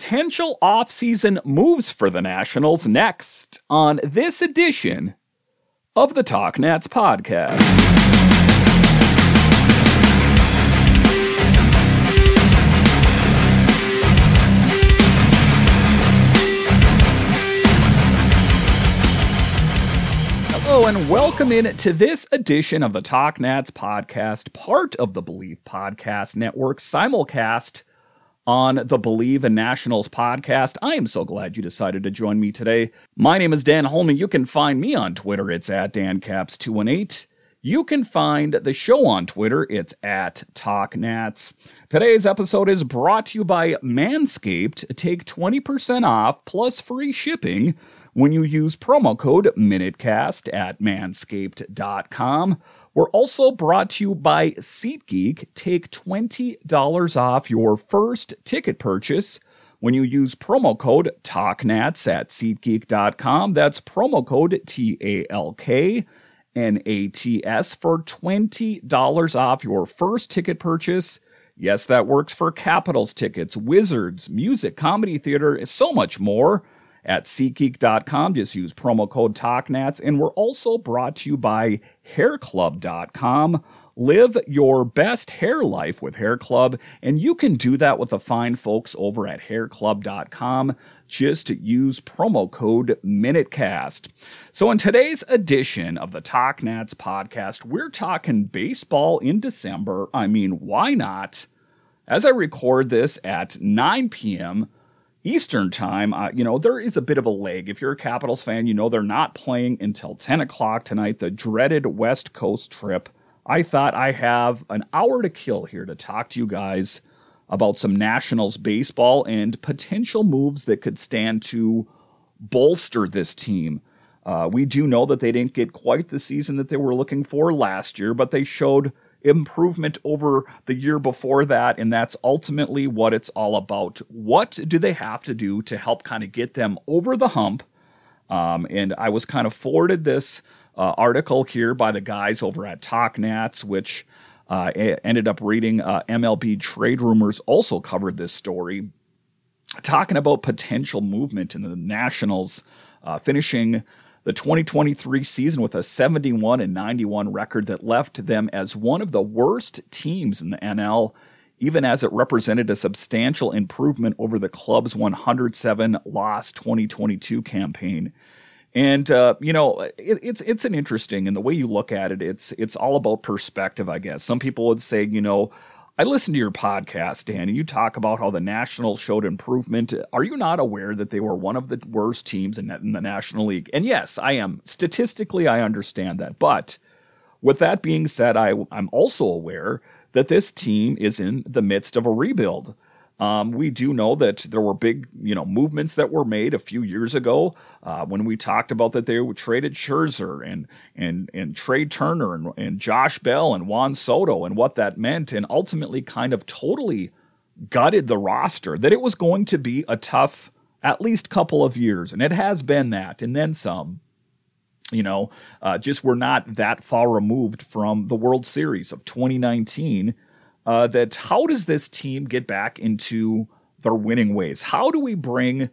potential offseason moves for the Nationals next on this edition of the Talk Nats podcast. Hello and welcome in to this edition of the Talk Nats podcast, part of the Believe Podcast Network, simulcast on the Believe in Nationals podcast. I am so glad you decided to join me today. My name is Dan Holman. You can find me on Twitter. It's at DanCaps218. You can find the show on Twitter. It's at TalkNats. Today's episode is brought to you by Manscaped. Take 20% off plus free shipping when you use promo code MinuteCast at manscaped.com. We're also brought to you by SeatGeek. Take $20 off your first ticket purchase when you use promo code TALKNATS at SeatGeek.com. That's promo code T A L K N A T S for $20 off your first ticket purchase. Yes, that works for Capitals tickets, Wizards, music, comedy theater, so much more at SeatGeek.com. Just use promo code TALKNATS. And we're also brought to you by HairClub.com. Live your best hair life with Hair Club, and you can do that with the fine folks over at hairclub.com. Just use promo code MinuteCast. So, in today's edition of the Talk Nats podcast, we're talking baseball in December. I mean, why not? As I record this at 9 p.m., Eastern time, uh, you know, there is a bit of a lag. If you're a Capitals fan, you know they're not playing until 10 o'clock tonight, the dreaded West Coast trip. I thought I have an hour to kill here to talk to you guys about some Nationals baseball and potential moves that could stand to bolster this team. Uh, we do know that they didn't get quite the season that they were looking for last year, but they showed improvement over the year before that. And that's ultimately what it's all about. What do they have to do to help kind of get them over the hump? Um, and I was kind of forwarded this uh, article here by the guys over at TalkNats, which uh, ended up reading uh, MLB Trade Rumors also covered this story, talking about potential movement in the Nationals, uh, finishing the 2023 season with a 71 and 91 record that left them as one of the worst teams in the NL, even as it represented a substantial improvement over the club's 107 loss 2022 campaign. And uh, you know, it, it's it's an interesting, and the way you look at it, it's it's all about perspective, I guess. Some people would say, you know, I listened to your podcast, Dan, and you talk about how the Nationals showed improvement. Are you not aware that they were one of the worst teams in, in the National League? And yes, I am. Statistically, I understand that. But with that being said, I, I'm also aware that this team is in the midst of a rebuild. Um, we do know that there were big, you know, movements that were made a few years ago uh, when we talked about that they traded Scherzer and and and Trea Turner and, and Josh Bell and Juan Soto and what that meant, and ultimately kind of totally gutted the roster. That it was going to be a tough, at least couple of years, and it has been that, and then some you know, uh, just we're not that far removed from the World Series of 2019 uh, that how does this team get back into their winning ways? How do we bring,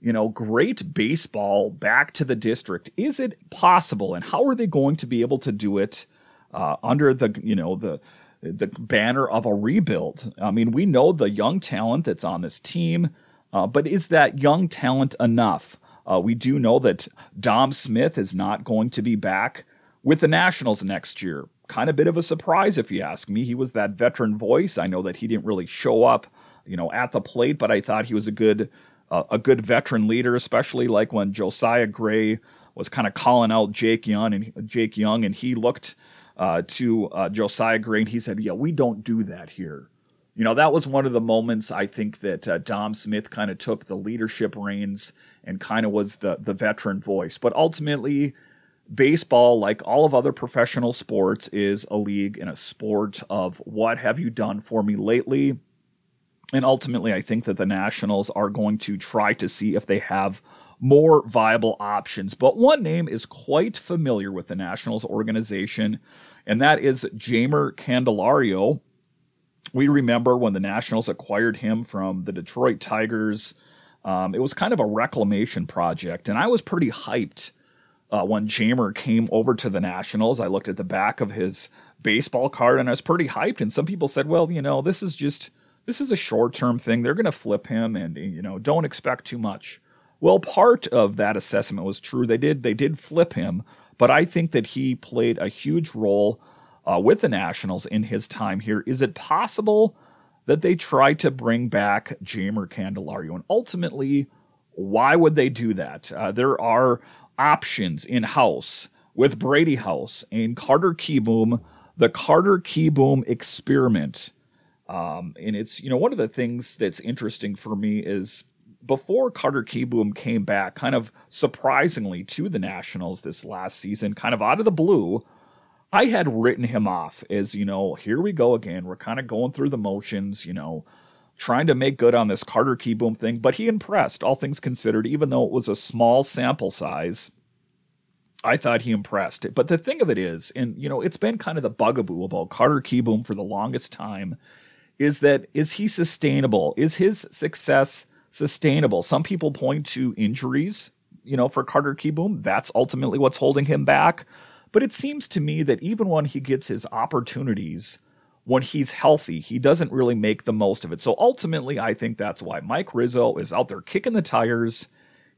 you know, great baseball back to the district? Is it possible? And how are they going to be able to do it uh, under the, you know, the the banner of a rebuild? I mean, we know the young talent that's on this team, uh, but is that young talent enough? Uh, we do know that Dom Smith is not going to be back with the Nationals next year kind of bit of a surprise if you ask me. He was that veteran voice. I know that he didn't really show up, you know, at the plate, but I thought he was a good uh, a good veteran leader, especially like when Josiah Gray was kind of calling out Jake Young and Jake Young, and he looked uh, to uh, Josiah Gray and he said, "Yeah, we don't do that here." You know, that was one of the moments I think that uh, Dom Smith kind of took the leadership reins and kind of was the the veteran voice. But ultimately, baseball, like all of other professional sports, is a league and a sport of what have you done for me lately? And ultimately, I think that the Nationals are going to try to see if they have more viable options. But one name is quite familiar with the Nationals organization, and that is Jeimer Candelario. We remember when the Nationals acquired him from the Detroit Tigers. Um, it was kind of a reclamation project, and I was pretty hyped uh, when Jeimer came over to the Nationals. I looked at the back of his baseball card, and I was pretty hyped. And some people said, "Well, you know, this is just this is a short term thing. They're going to flip him, and you know, don't expect too much." Well, part of that assessment was true. They did they did flip him, but I think that he played a huge role uh, with the Nationals in his time here. Is it possible that they try to bring back Jeimer Candelario? And ultimately, why would they do that? Uh, there are options in house with Brady House and Carter Kieboom, the Carter Kieboom experiment. Um, and it's, you know, one of the things that's interesting for me is before Carter Kieboom came back, kind of surprisingly to the Nationals this last season, kind of out of the blue, I had written him off as, you know, here we go again. We're kind of going through the motions, you know, trying to make good on this Carter Kieboom thing. But he impressed, all things considered, even though it was a small sample size. I thought he impressed. It. But the thing of it is, and you know, it's been kind of the bugaboo about Carter Kieboom for the longest time, is that is he sustainable? Is his success sustainable. Some people point to injuries, you know, for Carter Kieboom. That's ultimately what's holding him back. But it seems to me that even when he gets his opportunities, when he's healthy, he doesn't really make the most of it. So ultimately, I think that's why Mike Rizzo is out there kicking the tires,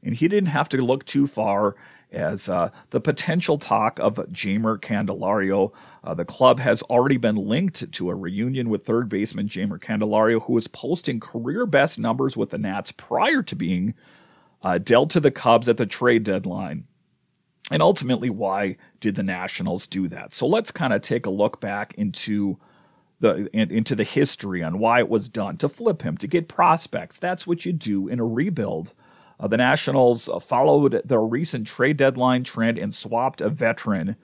and he didn't have to look too far as uh, the potential talk of Jeimer Candelario. Uh, the club has already been linked to a reunion with third baseman Jeimer Candelario, who was posting career best numbers with the Nats prior to being uh, dealt to the Cubs at the trade deadline. And ultimately, why did the Nationals do that? So let's kind of take a look back into the into the history on why it was done to flip him to get prospects. That's what you do in a rebuild. Uh, the Nationals uh, followed their recent trade deadline trend and swapped a veteran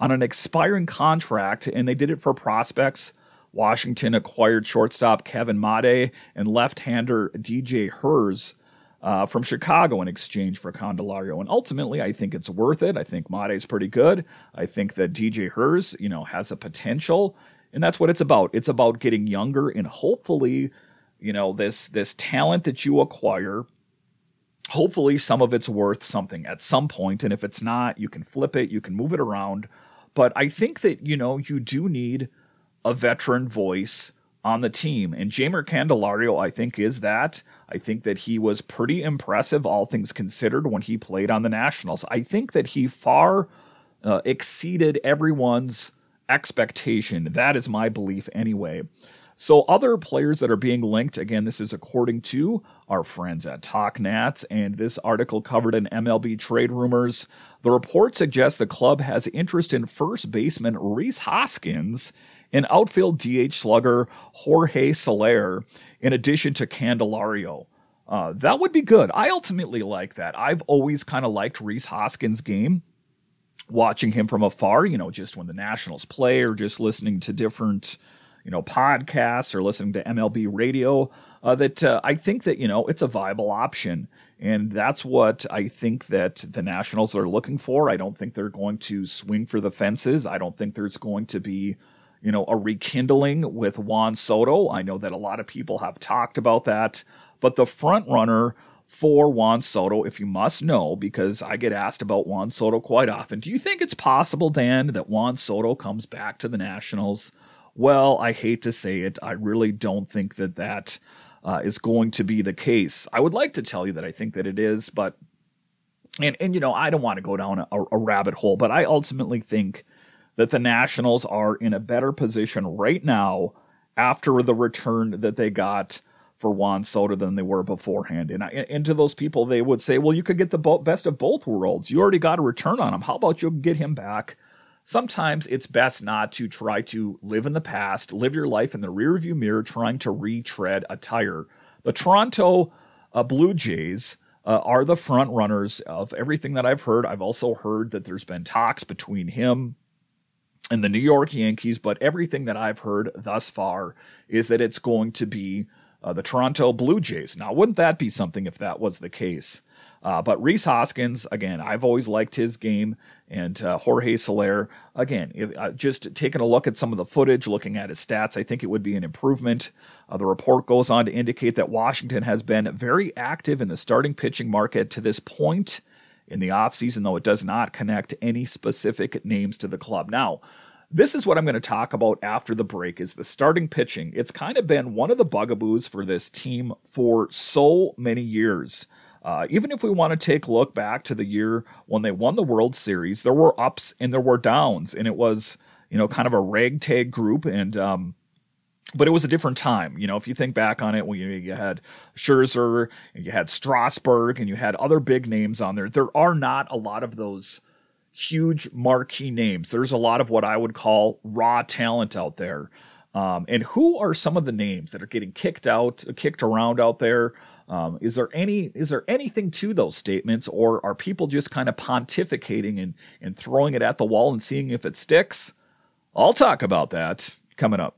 on an expiring contract, and they did it for prospects. Washington acquired shortstop Kevin Made and left-hander DJ Herz uh, from Chicago in exchange for Candelario. And ultimately, I think it's worth it. I think is pretty good. I think that DJ Herz, you know, has a potential, and that's what it's about. It's about getting younger and hopefully, you know, this this talent that you acquire hopefully some of it's worth something at some point. And if it's not you can flip it you can move it around. But i think that you know you do need a veteran voice on the team. And Jeimer Candelario I think is that. I think that he was pretty impressive all things considered when he played on the Nationals. I think that he far uh, exceeded everyone's expectation that is my belief anyway so, other players that are being linked, again, this is according to our friends at TalkNats, and this article covered in MLB trade rumors. The report suggests the club has interest in first baseman Rhys Hoskins and outfield DH slugger Jorge Soler, in addition to Candelario. Uh, that would be good. I ultimately like that. I've always kind of liked Rhys Hoskins' game watching him from afar, you know, just when the Nationals play or just listening to different you know podcasts or listening to MLB radio. Uh, that uh, I think that you know it's a viable option, and that's what I think that the Nationals are looking for. I don't think they're going to swing for the fences. I don't think there's going to be you know a rekindling with Juan Soto. I know that a lot of people have talked about that, but the front runner for Juan Soto, if you must know, because I get asked about Juan Soto quite often. Do you think it's possible, Dan, that Juan Soto comes back to the Nationals? Well, I hate to say it. I really don't think that that uh, is going to be the case. I would like to tell you that I think that it is, but and and you know I don't want to go down a, a rabbit hole, but I ultimately think that the Nationals are in a better position right now after the return that they got for Juan Soto than they were beforehand. And, I, and to those people, they would say, well, you could get the best of both worlds. You already got a return on him. How about you get him back sometimes it's best not to try to live in the past, live your life in the rearview mirror, trying to retread a tire. The Toronto uh, Blue Jays uh, are the front runners of everything that I've heard. I've also heard that there's been talks between him and the New York Yankees, but everything that I've heard thus far is that it's going to be uh, the Toronto Blue Jays. Now, wouldn't that be something if that was the case? Uh, but Rhys Hoskins, again, I've always liked his game. And uh, Jorge Soler, again, if, uh, just taking a look at some of the footage, looking at his stats, I think it would be an improvement. Uh, the report goes on to indicate that Washington has been very active in the starting pitching market to this point in the offseason, though it does not connect any specific names to the club. Now, this is what I'm going to talk about after the break is the starting pitching. It's kind of been one of the bugaboos for this team for so many years. Uh, even if we want to take a look back to the year when they won the World Series, there were ups and there were downs, and it was you know kind of a ragtag group, and um, but it was a different time. You know, if you think back on it, when you, you had Scherzer, and you had Strasburg, and you had other big names on there, there are not a lot of those huge marquee names. There's a lot of what I would call raw talent out there. Um, and who are some of the names that are getting kicked out, kicked around out there? Um, is there any is there anything to those statements, or are people just kind of pontificating and and throwing it at the wall and seeing if it sticks? I'll talk about that coming up.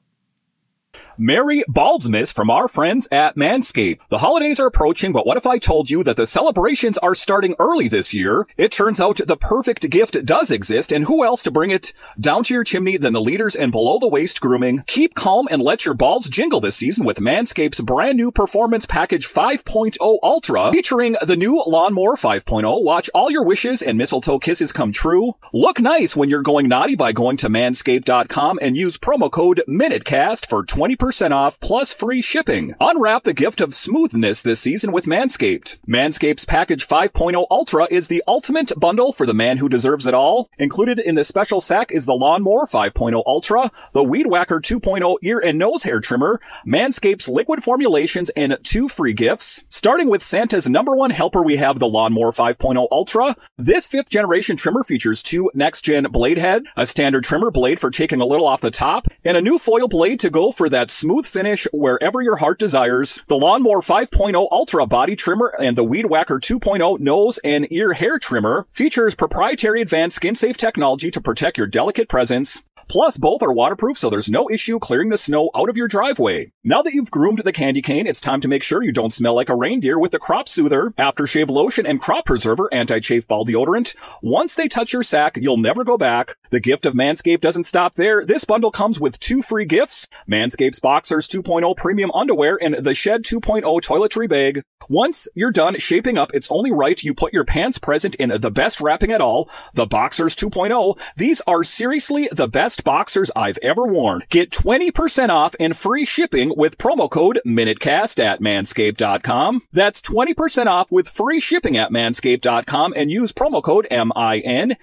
Merry Baldsmas from our friends at Manscaped. The holidays are approaching, but what if I told you that the celebrations are starting early this year? It turns out the perfect gift does exist, and who else to bring it down to your chimney than the leaders in below the waist grooming? Keep calm and let your balls jingle this season with Manscaped's brand new Performance Package 5.0 Ultra, featuring the new Lawnmower 5.0. Watch all your wishes and mistletoe kisses come true. Look nice when you're going naughty by going to manscaped.com and use promo code MINUTECAST for 20 20% off plus free shipping. Unwrap the gift of smoothness this season with Manscaped. Manscaped's Package 5.0 Ultra is the ultimate bundle for the man who deserves it all. Included in the special sack is the Lawnmower 5.0 Ultra, the Weed Whacker 2.0 ear and nose hair trimmer, Manscaped's liquid formulations, and two free gifts. Starting with Santa's number one helper, we have the Lawnmower 5.0 Ultra. This fifth generation trimmer features two next gen blade head, a standard trimmer blade for taking a little off the top, and a new foil blade to go for that smooth finish wherever your heart desires. The Lawnmower 5.0 Ultra Body Trimmer and the Weed Whacker 2.0 Nose and Ear Hair Trimmer features proprietary advanced skin safe technology to protect your delicate presence. Plus, both are waterproof, so there's no issue clearing the snow out of your driveway. Now that you've groomed the candy cane, it's time to make sure you don't smell like a reindeer with the Crop Soother, Aftershave Lotion, and Crop Preserver Anti-Chafe Ball Deodorant. Once they touch your sack, you'll never go back. The gift of Manscaped doesn't stop there. This bundle comes with two free gifts, Manscaped's Boxers 2.0 Premium Underwear and the Shed 2.0 Toiletry Bag. Once you're done shaping up, it's only right you put your pants present in the best wrapping at all, the Boxers 2.0. These are seriously the best best boxers I've ever worn. Get 20% off and free shipping with promo code MINUTECAST at manscaped.com. That's 20% off with free shipping at manscaped.com and use promo code M-I-N-U-T-E-C-A-S-T.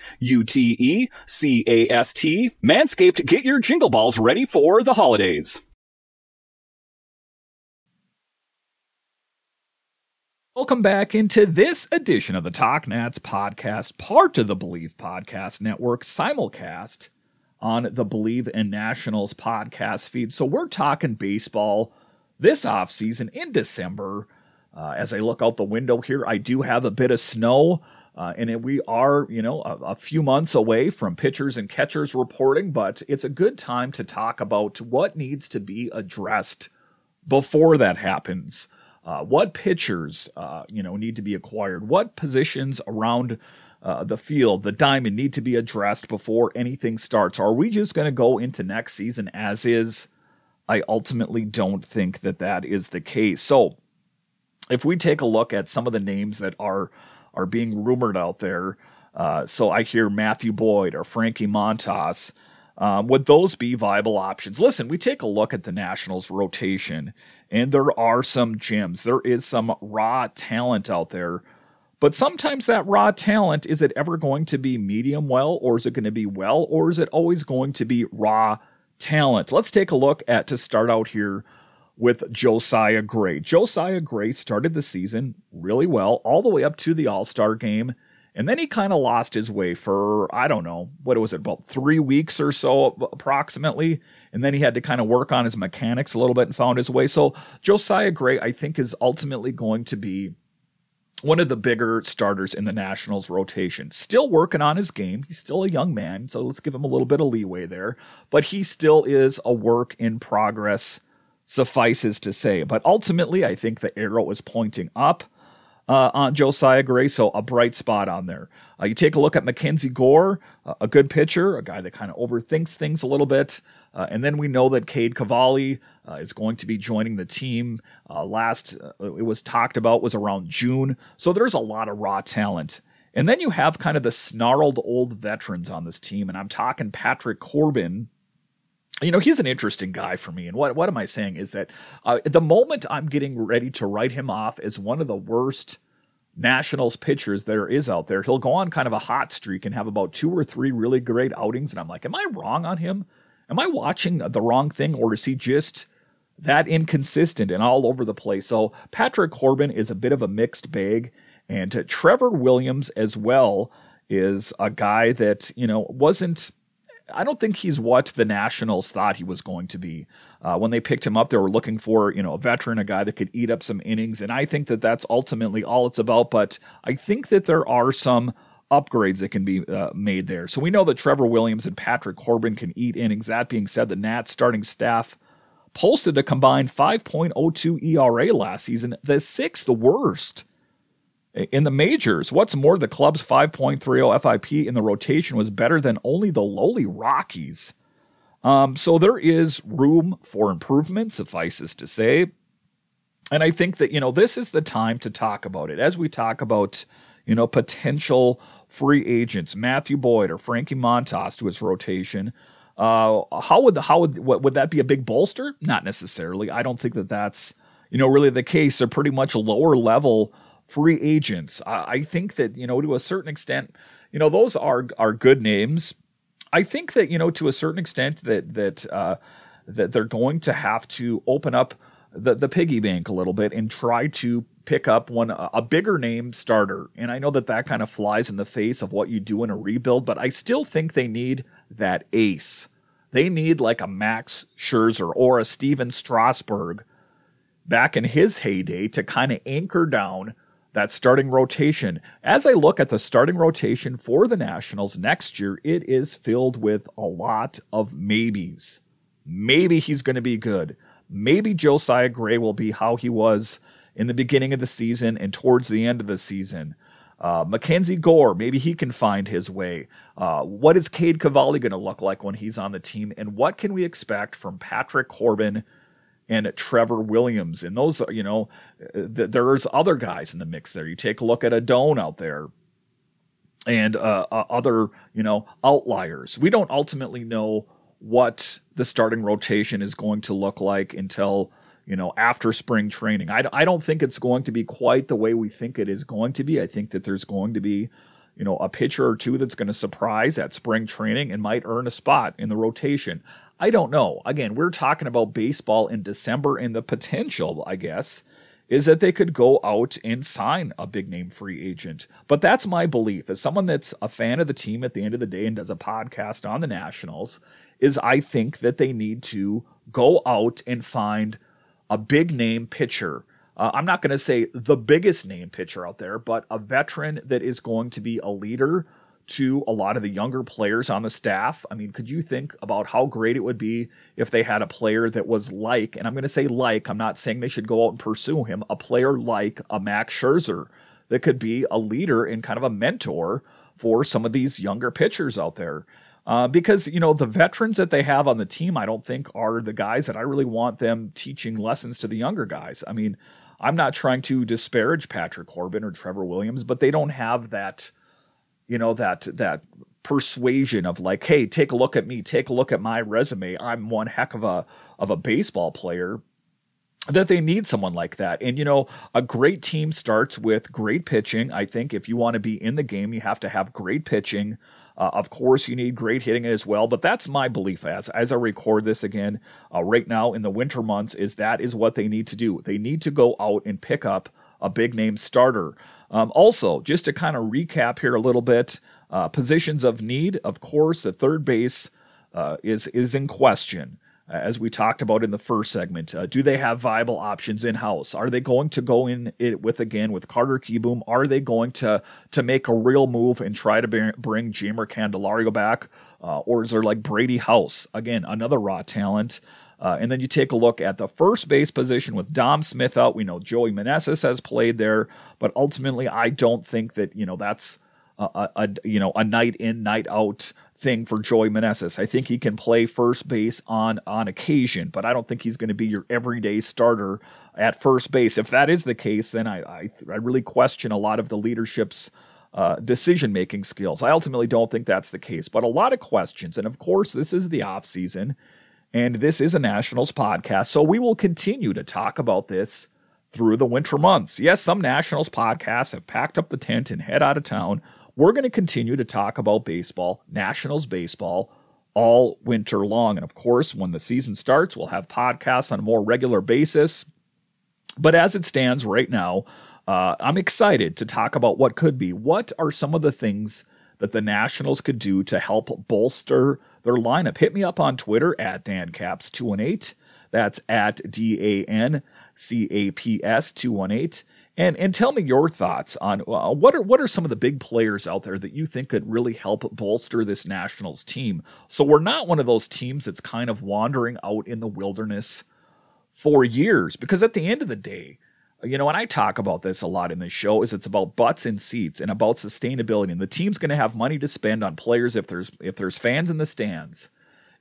Manscaped, get your jingle balls ready for the holidays. Welcome back into this edition of the Talk Nats podcast, part of the Believe Podcast Network simulcast on the Believe in Nationals podcast feed. So we're talking baseball this offseason in December. Uh, as I look out the window here, I do have a bit of snow. Uh, and we are, you know, a, a, few months away from pitchers and catchers reporting, but it's a good time to talk about what needs to be addressed before that happens. Uh, what pitchers, uh, you know, need to be acquired? What positions around uh, the field, the diamond need to be addressed before anything starts? Are we just going to go into next season as is? I ultimately don't think that that is the case. So, if we take a look at some of the names that are are being rumored out there, uh, so I hear Matthew Boyd or Frankie Montas. Um, would those be viable options? Listen, we take a look at the Nationals rotation, and there are some gems. There is some raw talent out there but sometimes that raw talent, is it ever going to be medium well, or is it going to be well, or is it always going to be raw talent? Let's take a look at to start out here with Josiah Gray. Josiah Gray started the season really well, all the way up to the All Star game. And then he kind of lost his way for, I don't know, what was it, about three weeks or so approximately. And then he had to kind of work on his mechanics a little bit and found his way. So Josiah Gray, I think, is ultimately going to be one of the bigger starters in the Nationals rotation. Still working on his game. He's still a young man, so let's give him a little bit of leeway there. But he still is a work in progress suffices to say. But ultimately, I think the arrow is pointing up uh, on Josiah Gray, so a bright spot on there. Uh, you take a look at Mackenzie Gore, uh, a good pitcher, a guy that kind of overthinks things a little bit. Uh, and then we know that Cade Cavalli uh, is going to be joining the team. Uh, last it was talked about was around June, so there's a lot of raw talent. And then you have kind of the snarled old veterans on this team, and I'm talking Patrick Corbin, you know, he's an interesting guy for me. And what, what am I saying is that uh, the moment I'm getting ready to write him off as one of the worst Nationals pitchers there is out there. He'll go on kind of a hot streak and have about two or three really great outings. And I'm like, am I wrong on him? Am I watching the wrong thing or is he just that inconsistent and all over the place? So Patrick Corbin is a bit of a mixed bag. And Trevor Williams as well is a guy that, you know, wasn't I don't think he's what the Nationals thought he was going to be. Uh, when they picked him up, they were looking for you know a veteran, a guy that could eat up some innings, and I think that that's ultimately all it's about. But I think that there are some upgrades that can be uh, made there. So we know that Trevor Williams and Patrick Corbin can eat innings. That being said, the Nats starting staff posted a combined 5.02 ERA last season, the sixth worst in the majors. What's more, the club's 5.30 FIP in the rotation was better than only the lowly Rockies. Um, so there is room for improvement, suffices to say. And I think that, you know, this is the time to talk about it. As we talk about, you know, potential free agents, Matthew Boyd or Frankie Montas to his rotation. Uh, how would the, how would what, would that be a big bolster? Not necessarily. I don't think that that's you know really the case. They're pretty much lower level free agents. I think that, you know, to a certain extent, you know, those are are good names. I think that, you know, to a certain extent that that uh, that they're going to have to open up the, the piggy bank a little bit and try to pick up one a bigger name starter. And I know that that kind of flies in the face of what you do in a rebuild, but I still think they need that ace. They need like a Max Scherzer or a Stephen Strasburg back in his heyday to kind of anchor down that starting rotation. As I look at the starting rotation for the Nationals next year, it is filled with a lot of maybes. Maybe he's going to be good. Maybe Josiah Gray will be how he was in the beginning of the season and towards the end of the season. Uh, Mackenzie Gore, maybe he can find his way. Uh, what is Cade Cavalli going to look like when he's on the team? And what can we expect from Patrick Corbin and Trevor Williams. And those, you know, th- there's other guys in the mix there. You take a look at Adon out there and uh, uh, other, you know, outliers. We don't ultimately know what the starting rotation is going to look like until you know after spring training. I, I don't think it's going to be quite the way we think it is going to be. I think that there's going to be you know a pitcher or two that's going to surprise at spring training and might earn a spot in the rotation. I don't know. Again, we're talking about baseball in December, and the potential, I guess, is that they could go out and sign a big name free agent. But that's my belief. As someone that's a fan of the team at the end of the day and does a podcast on the Nationals, is I think that they need to go out and find a big name pitcher. Uh, I'm not going to say the biggest name pitcher out there, but a veteran that is going to be a leader to a lot of the younger players on the staff. I mean, could you think about how great it would be if they had a player that was like, and I'm going to say like, I'm not saying they should go out and pursue him, a player like a Max Scherzer that could be a leader and kind of a mentor for some of these younger pitchers out there. Uh, because you know the veterans that they have on the team, I don't think are the guys that I really want them teaching lessons to the younger guys. I mean, I'm not trying to disparage Patrick Corbin or Trevor Williams, but they don't have that you know that that persuasion of like hey take a look at me take a look at my resume. I'm one heck of a of a baseball player. That they need someone like that. And you know a great team starts with great pitching. I think if you want to be in the game you have to have great pitching. Uh, of course you need great hitting as well but that's my belief as as i record this again uh, right now in the winter months is that is what they need to do. They need to go out and pick up a big name starter um, also, just to kind of recap here a little bit, uh, positions of need. Of course, the third base uh, is is in question, uh, as we talked about in the first segment. Uh, do they have viable options in house? Are they going to go in it with again with Carter Kieboom? Are they going to to make a real move and try to bring, bring Jeimer Candelario back, uh, or is there like Brady House again, another raw talent? Uh, and then you take a look at the first base position with Dom Smith out. We know Joey Meneses has played there, but ultimately, I don't think that you know that's a, a, you know a night in night out thing for Joey Meneses. I think he can play first base on on occasion, but I don't think he's going to be your everyday starter at first base. If that is the case, then I I, I really question a lot of the leadership's uh, decision making skills. I ultimately don't think that's the case, but a lot of questions. And of course, this is the off season, and this is a Nationals podcast, so we will continue to talk about this through the winter months. Yes, some Nationals podcasts have packed up the tent and head out of town we're going to continue to talk about baseball, Nationals baseball, all winter long. And of course, when the season starts, we'll have podcasts on a more regular basis. But as it stands right now, uh, I'm excited to talk about what could be. What are some of the things that the Nationals could do to help bolster their lineup? Hit me up on Twitter at DanCaps218. That's at D A N C A P S 218. And and tell me your thoughts on uh, what are what are some of the big players out there that you think could really help bolster this Nationals team. So we're not one of those teams that's kind of wandering out in the wilderness for years because at the end of the day, you know, and I talk about this a lot in this show is it's about butts and seats and about sustainability. And the team's going to have money to spend on players if there's if there's fans in the stands.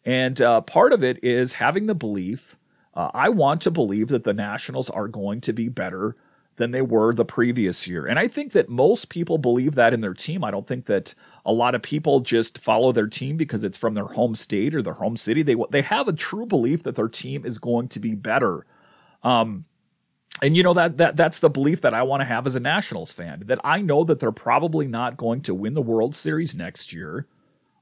And uh, part of it is having the belief. Uh, I want to believe that the Nationals are going to be better than they were the previous year. And I think that most people believe that in their team. I don't think that a lot of people just follow their team because it's from their home state or their home city. They they have a true belief that their team is going to be better. Um, and you know that that that's the belief that I want to have as a Nationals fan. That I know that they're probably not going to win the World Series next year,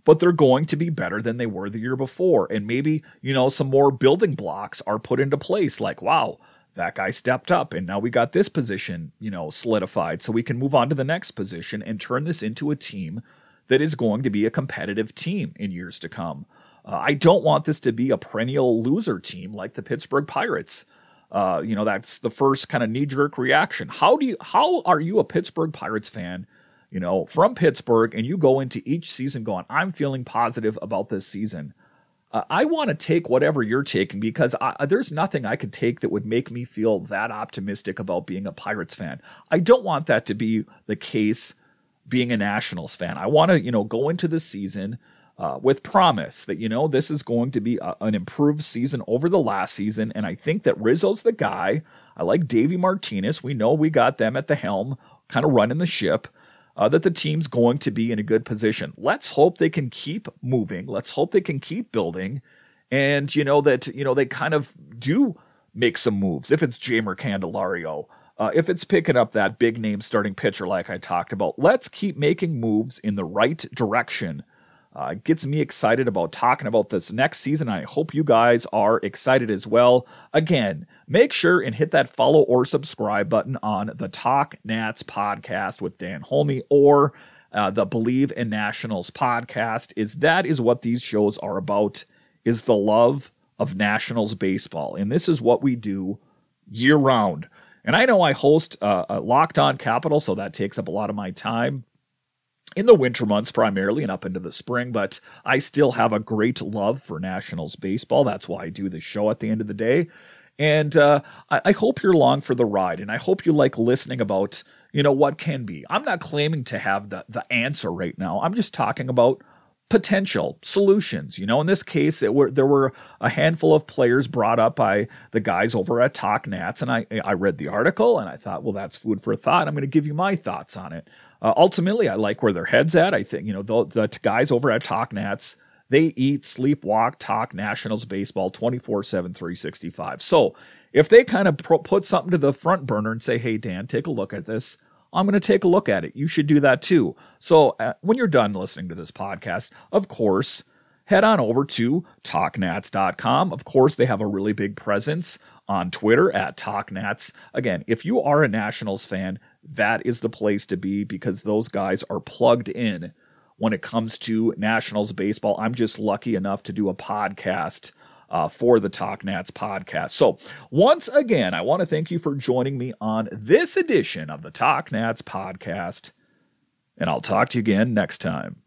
but they're going to be better than they were the year before. And maybe, you know, some more building blocks are put into place like, wow, that guy stepped up and now we got this position, you know, solidified so we can move on to the next position and turn this into a team that is going to be a competitive team in years to come. Uh, I don't want this to be a perennial loser team like the Pittsburgh Pirates. Uh, you know, that's the first kind of knee jerk reaction. How do you, how are you a Pittsburgh Pirates fan, you know, from Pittsburgh and you go into each season going, I'm feeling positive about this season? Uh, I want to take whatever you're taking because I, there's nothing I could take that would make me feel that optimistic about being a Pirates fan. I don't want that to be the case being a Nationals fan. I want to, you know, go into the season uh, with promise that, you know, this is going to be a, an improved season over the last season. And I think that Rizzo's the guy. I like Davey Martinez. We know we got them at the helm, kind of running the ship uh, that the team's going to be in a good position. Let's hope they can keep moving. Let's hope they can keep building. And, you know, that, you know, they kind of do make some moves. If it's Jeimer Candelario, uh, if it's picking up that big name starting pitcher like I talked about, let's keep making moves in the right direction uh, gets me excited about talking about this next season. I hope you guys are excited as well. Again, make sure and hit that follow or subscribe button on the Talk Nats podcast with Dan Holme or uh, the Believe in Nationals podcast. Is that is what these shows are about? Is the love of Nationals baseball, and this is what we do year round. And I know I host uh, Locked On Capital, so that takes up a lot of my time in the winter months primarily and up into the spring, but I still have a great love for Nationals baseball. That's why I do the show at the end of the day. And uh, I, I, hope you're along for the ride, and I hope you like listening about you know what can be. I'm not claiming to have the the answer right now. I'm just talking about potential solutions. You know, in this case, were there were a handful of players brought up by the guys over at Talk Nats, and I I read the article and I thought, well, that's food for thought. I'm going to give you my thoughts on it. Uh, ultimately, I like where their heads at. I think you know the, the guys over at Talk Nats. They eat, sleep, walk, talk Nationals baseball 24 7, 365. So if they kind of pro- put something to the front burner and say, hey, Dan, take a look at this, I'm going to take a look at it. You should do that too. So uh, when you're done listening to this podcast, of course, head on over to talknats.com. Of course, they have a really big presence on Twitter at talknats. Again, if you are a Nationals fan, that is the place to be because those guys are plugged in when it comes to Nationals baseball. I'm just lucky enough to do a podcast uh, for the Talk Nats podcast. So, once again, I want to thank you for joining me on this edition of the Talk Nats podcast, and I'll talk to you again next time.